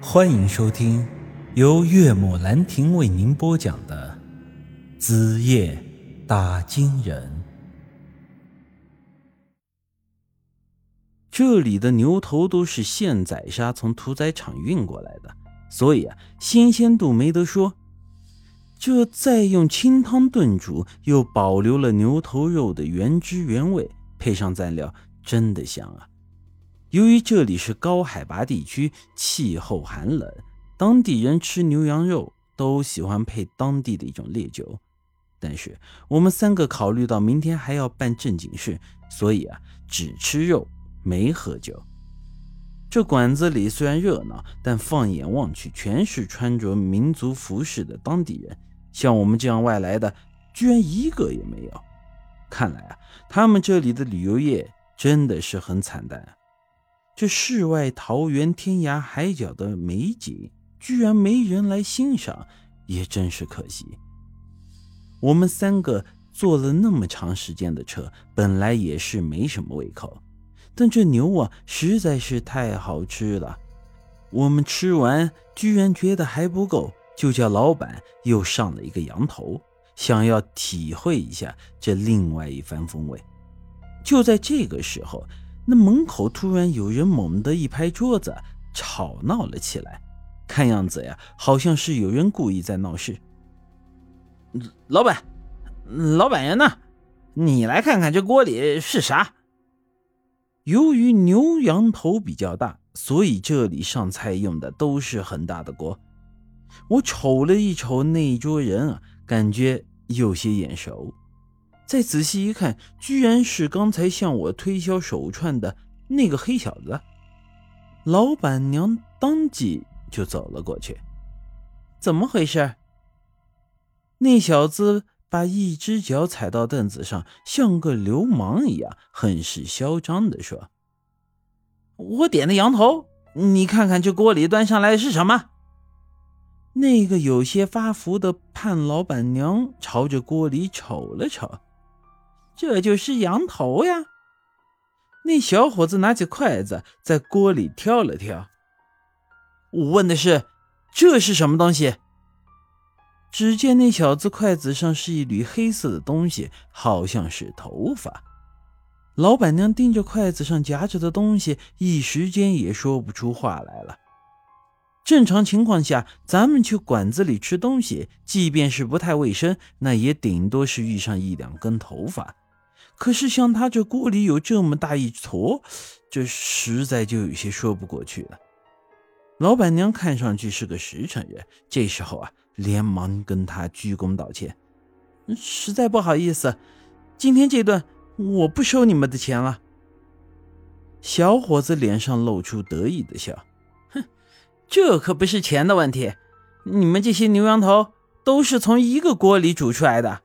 欢迎收听由岳母兰亭为您播讲的《子夜打金人》。这里的牛头都是现宰杀从屠宰场运过来的，所以啊，新鲜度没得说。这再用清汤炖煮，又保留了牛头肉的原汁原味，配上蘸料，真的香啊！由于这里是高海拔地区，气候寒冷，当地人吃牛羊肉都喜欢配当地的一种烈酒。但是我们三个考虑到明天还要办正经事，所以啊，只吃肉没喝酒。这馆子里虽然热闹，但放眼望去，全是穿着民族服饰的当地人。像我们这样外来的，居然一个也没有。看来啊，他们这里的旅游业真的是很惨淡啊。这世外桃源、天涯海角的美景，居然没人来欣赏，也真是可惜。我们三个坐了那么长时间的车，本来也是没什么胃口，但这牛啊实在是太好吃了。我们吃完，居然觉得还不够，就叫老板又上了一个羊头，想要体会一下这另外一番风味。就在这个时候。那门口突然有人猛地一拍桌子，吵闹了起来。看样子呀，好像是有人故意在闹事。老板，老板娘呢？你来看看这锅里是啥？由于牛羊头比较大，所以这里上菜用的都是很大的锅。我瞅了一瞅那桌人啊，感觉有些眼熟。再仔细一看，居然是刚才向我推销手串的那个黑小子。老板娘当即就走了过去。怎么回事？那小子把一只脚踩到凳子上，像个流氓一样，很是嚣张地说：“我点的羊头，你看看这锅里端上来的是什么？”那个有些发福的胖老板娘朝着锅里瞅了瞅。这就是羊头呀！那小伙子拿起筷子在锅里挑了挑。我问的是，这是什么东西？只见那小子筷子上是一缕黑色的东西，好像是头发。老板娘盯着筷子上夹着的东西，一时间也说不出话来了。正常情况下，咱们去馆子里吃东西，即便是不太卫生，那也顶多是遇上一两根头发。可是像他这锅里有这么大一坨，这实在就有些说不过去了。老板娘看上去是个实诚人，这时候啊，连忙跟他鞠躬道歉：“实在不好意思，今天这顿我不收你们的钱了。”小伙子脸上露出得意的笑：“哼，这可不是钱的问题，你们这些牛羊头都是从一个锅里煮出来的，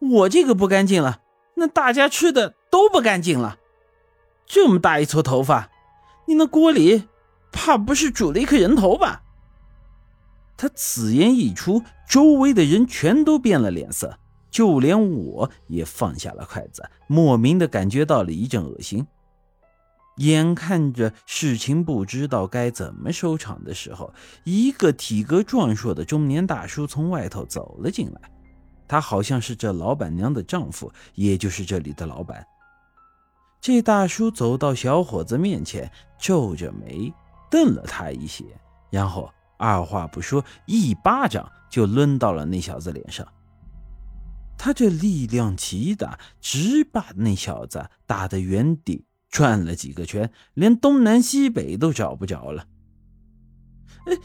我这个不干净了。”那大家吃的都不干净了，这么大一撮头发，你那锅里怕不是煮了一颗人头吧？他此言一出，周围的人全都变了脸色，就连我也放下了筷子，莫名的感觉到了一阵恶心。眼看着事情不知道该怎么收场的时候，一个体格壮硕的中年大叔从外头走了进来。他好像是这老板娘的丈夫，也就是这里的老板。这大叔走到小伙子面前，皱着眉瞪了他一些，然后二话不说，一巴掌就抡到了那小子脸上。他这力量极大，直把那小子打得原地转了几个圈，连东南西北都找不着了。哎，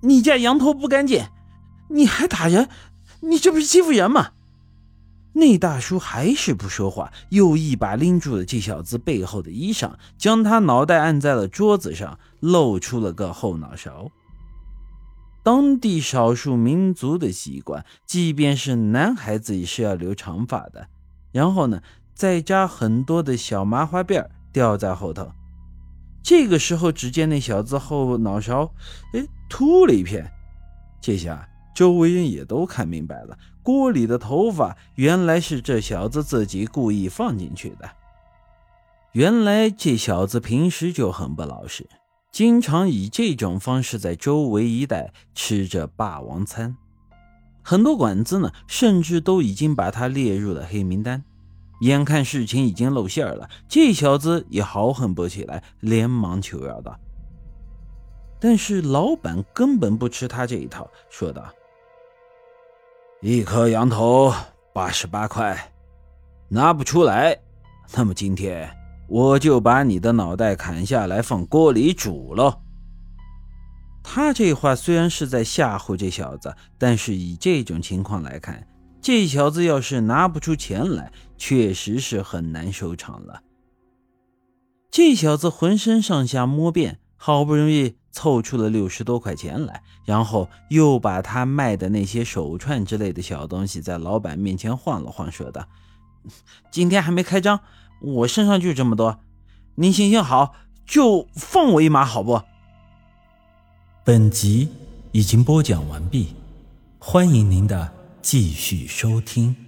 你家羊头不干净，你还打人？你这不是欺负人吗？那大叔还是不说话，又一把拎住了这小子背后的衣裳，将他脑袋按在了桌子上，露出了个后脑勺。当地少数民族的习惯，即便是男孩子也是要留长发的，然后呢，再扎很多的小麻花辫吊在后头。这个时候，只见那小子后脑勺，哎，秃了一片，这下。周围人也都看明白了，锅里的头发原来是这小子自己故意放进去的。原来这小子平时就很不老实，经常以这种方式在周围一带吃着霸王餐。很多馆子呢，甚至都已经把他列入了黑名单。眼看事情已经露馅了，这小子也豪横不起来，连忙求饶道：“但是老板根本不吃他这一套，说道：‘一颗羊头八十八块，拿不出来，那么今天我就把你的脑袋砍下来放锅里煮了。’他这话虽然是在吓唬这小子，但是以这种情况来看。”这小子要是拿不出钱来，确实是很难收场了。这小子浑身上下摸遍，好不容易凑出了六十多块钱来，然后又把他卖的那些手串之类的小东西在老板面前晃了晃，说道：“今天还没开张，我身上就这么多，您行行好，就放我一马，好不？”本集已经播讲完毕，欢迎您的。继续收听。